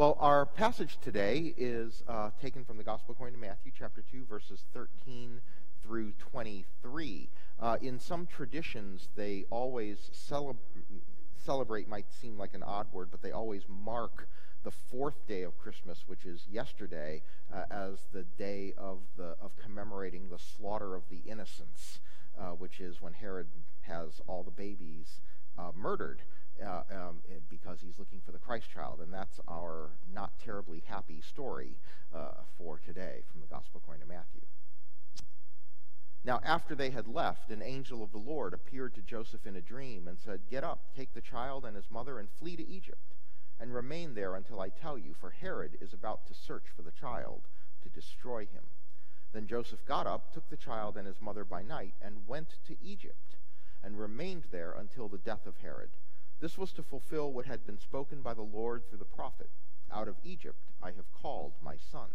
Well, our passage today is uh, taken from the Gospel according to Matthew, chapter 2, verses 13 through 23. Uh, in some traditions, they always celeb- celebrate, might seem like an odd word, but they always mark the fourth day of Christmas, which is yesterday, uh, as the day of, the, of commemorating the slaughter of the innocents, uh, which is when Herod has all the babies uh, murdered uh, um, because looking for the Christ child. And that's our not terribly happy story uh, for today from the Gospel according to Matthew. Now, after they had left, an angel of the Lord appeared to Joseph in a dream and said, Get up, take the child and his mother, and flee to Egypt, and remain there until I tell you, for Herod is about to search for the child to destroy him. Then Joseph got up, took the child and his mother by night, and went to Egypt, and remained there until the death of Herod. This was to fulfill what had been spoken by the Lord through the prophet Out of Egypt I have called my son.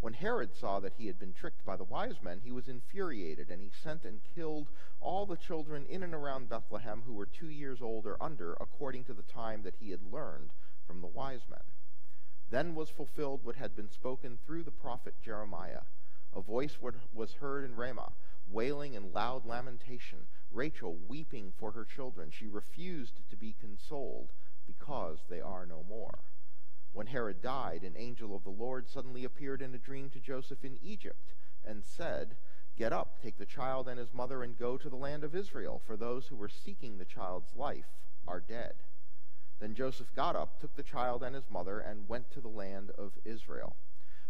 When Herod saw that he had been tricked by the wise men, he was infuriated, and he sent and killed all the children in and around Bethlehem who were two years old or under, according to the time that he had learned from the wise men. Then was fulfilled what had been spoken through the prophet Jeremiah. A voice was heard in Ramah, wailing and loud lamentation, Rachel weeping for her children. She refused to be consoled because they are no more. When Herod died, an angel of the Lord suddenly appeared in a dream to Joseph in Egypt and said, Get up, take the child and his mother, and go to the land of Israel, for those who were seeking the child's life are dead. Then Joseph got up, took the child and his mother, and went to the land of Israel.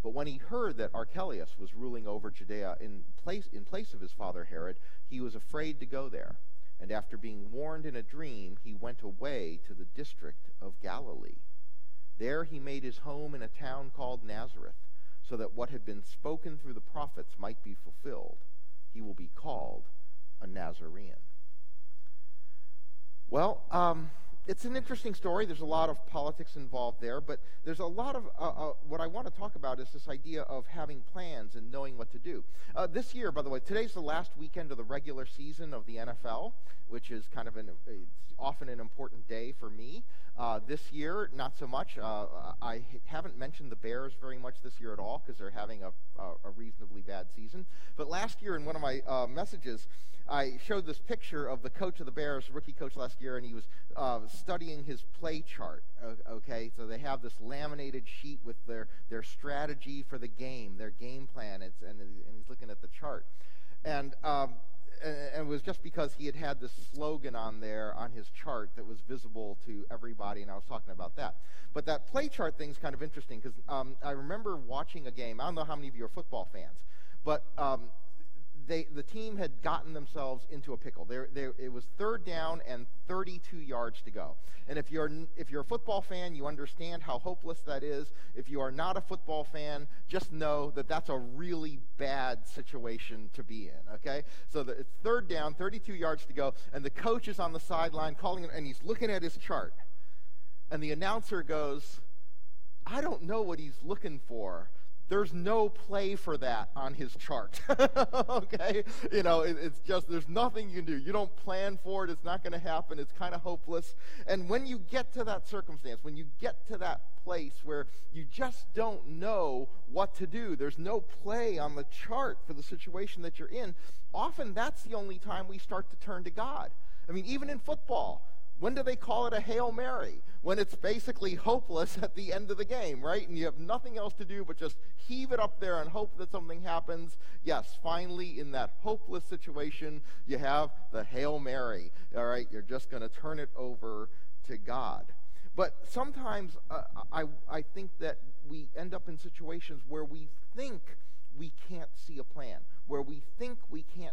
But when he heard that Archelaus was ruling over Judea in place, in place of his father Herod, he was afraid to go there. And after being warned in a dream, he went away to the district of Galilee. There he made his home in a town called Nazareth, so that what had been spoken through the prophets might be fulfilled. He will be called a Nazarene. Well, um, it's an interesting story. There's a lot of politics involved there, but there's a lot of uh, uh, what I want to talk about is this idea of having plans and knowing what to do. Uh, this year, by the way, today's the last weekend of the regular season of the NFL, which is kind of an often an important day for me. Uh, this year, not so much. Uh, I haven't mentioned the Bears very much this year at all because they're having a, a, reasonably bad season. But last year, in one of my uh, messages, I showed this picture of the coach of the Bears, rookie coach last year, and he was studying his play chart. Okay, so they have this laminated sheet with their, their strategy for the game, their game plan, it's, and, and he's looking at the chart. And, um, and it was just because he had had this slogan on there on his chart that was visible to everybody, and I was talking about that. But that play chart thing is kind of interesting because um, I remember watching a game. I don't know how many of you are football fans, but um, they, the team had gotten themselves into a pickle. They're, they're, it was third down and 32 yards to go. And if you're, if you're a football fan, you understand how hopeless that is. If you are not a football fan, just know that that's a really bad situation to be in, okay? So the, it's third down, 32 yards to go, and the coach is on the sideline calling, and he's looking at his chart. And the announcer goes, I don't know what he's looking for there's no play for that on his chart. okay? You know, it, it's just, there's nothing you can do. You don't plan for it, it's not going to happen, it's kind of hopeless. And when you get to that circumstance, when you get to that place where you just don't know what to do, there's no play on the chart for the situation that you're in, often that's the only time we start to turn to God. I mean, even in football, when do they call it a Hail Mary? When it's basically hopeless at the end of the game, right? And you have nothing else to do but just heave it up there and hope that something happens. Yes, finally, in that hopeless situation, you have the Hail Mary. All right, you're just going to turn it over to God. But sometimes uh, I, I think that we end up in situations where we think we can't see a plan, where we think we can't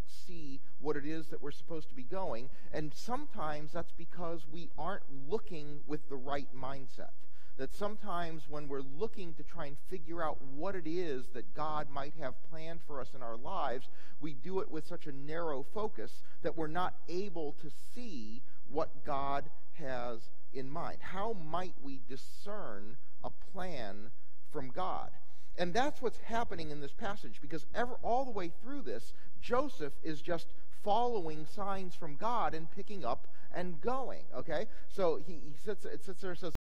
is that we're supposed to be going. And sometimes that's because we aren't looking with the right mindset. That sometimes when we're looking to try and figure out what it is that God might have planned for us in our lives, we do it with such a narrow focus that we're not able to see what God has in mind. How might we discern a plan from God? And that's what's happening in this passage because ever, all the way through this, Joseph is just following signs from God and picking up and going. Okay? So he, he sits, it sits there and says,